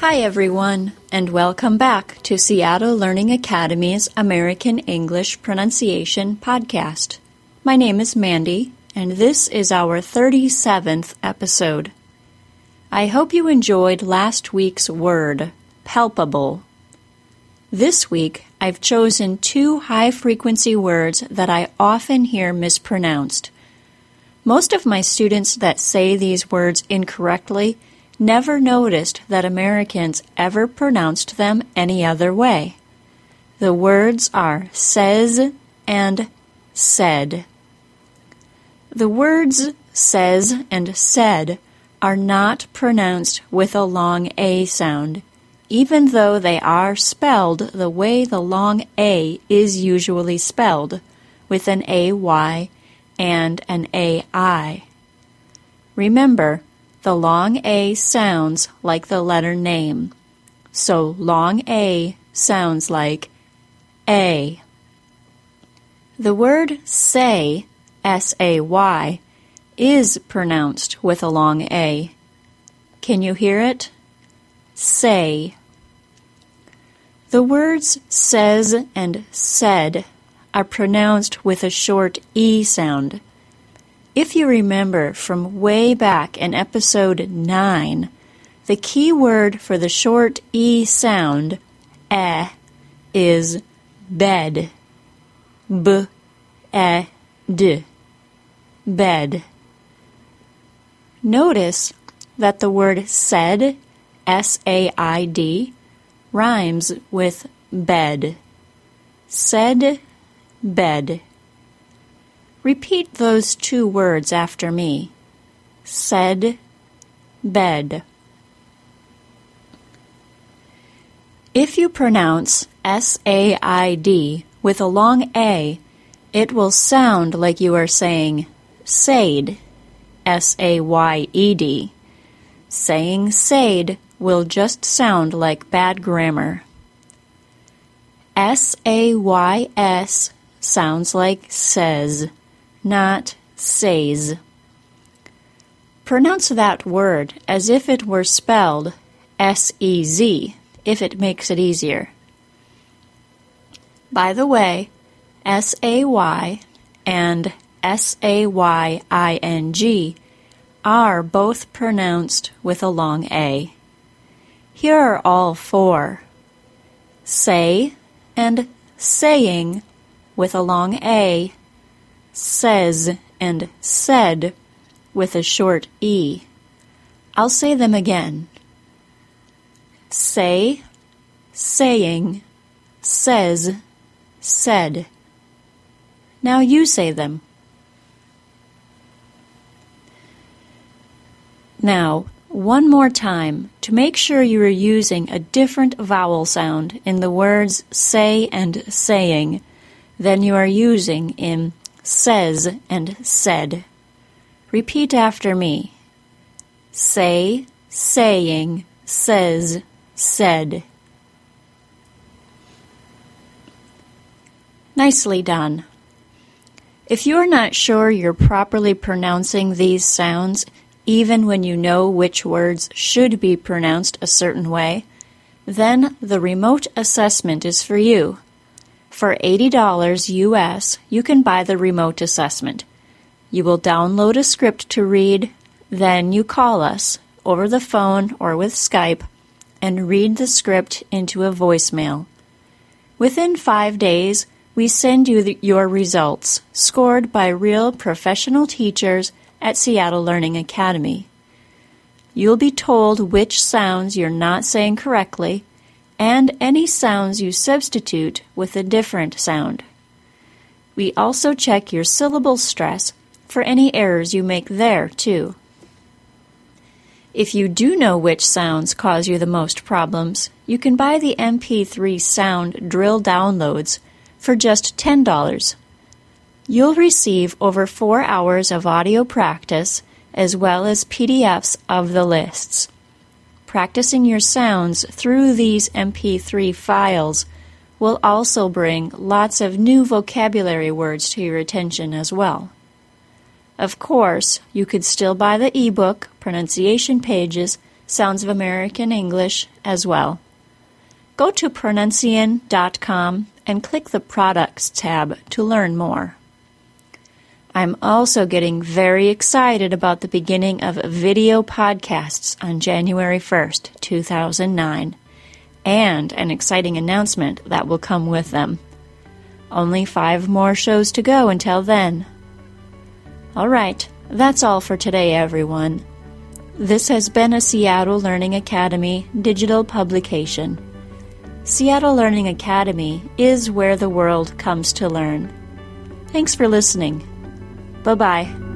Hi, everyone, and welcome back to Seattle Learning Academy's American English Pronunciation Podcast. My name is Mandy, and this is our 37th episode. I hope you enjoyed last week's word, palpable. This week, I've chosen two high frequency words that I often hear mispronounced. Most of my students that say these words incorrectly never noticed that Americans ever pronounced them any other way. The words are says and said. The words says and said are not pronounced with a long A sound, even though they are spelled the way the long A is usually spelled, with an AY and an AI. Remember, the long A sounds like the letter name. So long A sounds like A. The word say, S A Y, is pronounced with a long A. Can you hear it? Say. The words says and said are pronounced with a short E sound. If you remember from way back in episode 9, the key word for the short E sound, eh, is bed. B, e, d. Bed. Notice that the word said, S A I D, rhymes with bed. Said, bed. Repeat those two words after me. Said, bed. If you pronounce S A I D with a long A, it will sound like you are saying Sayed, S A Y E D. Saying Sayed will just sound like bad grammar. S A Y S sounds like says not says. Pronounce that word as if it were spelled S E Z, if it makes it easier. By the way, S A Y and S A Y I N G are both pronounced with a long A. Here are all four say and saying with a long A says, and said with a short E. I'll say them again. Say, saying, says, said. Now you say them. Now, one more time to make sure you are using a different vowel sound in the words say and saying than you are using in says, and said. Repeat after me. Say, saying, says, said. Nicely done. If you're not sure you're properly pronouncing these sounds, even when you know which words should be pronounced a certain way, then the remote assessment is for you. For $80 US, you can buy the remote assessment. You will download a script to read, then you call us over the phone or with Skype and read the script into a voicemail. Within five days, we send you the, your results, scored by real professional teachers at Seattle Learning Academy. You'll be told which sounds you're not saying correctly and any sounds you substitute with a different sound. We also check your syllable stress for any errors you make there, too. If you do know which sounds cause you the most problems, you can buy the MP3 sound drill downloads for just $10. You'll receive over four hours of audio practice as well as PDFs of the lists. Practicing your sounds through these MP3 files will also bring lots of new vocabulary words to your attention as well. Of course, you could still buy the ebook, pronunciation pages, Sounds of American English as well. Go to pronuncian.com and click the Products tab to learn more. I'm also getting very excited about the beginning of video podcasts on January 1st, 2009, and an exciting announcement that will come with them. Only five more shows to go until then. All right, that's all for today, everyone. This has been a Seattle Learning Academy digital publication. Seattle Learning Academy is where the world comes to learn. Thanks for listening. Bye bye.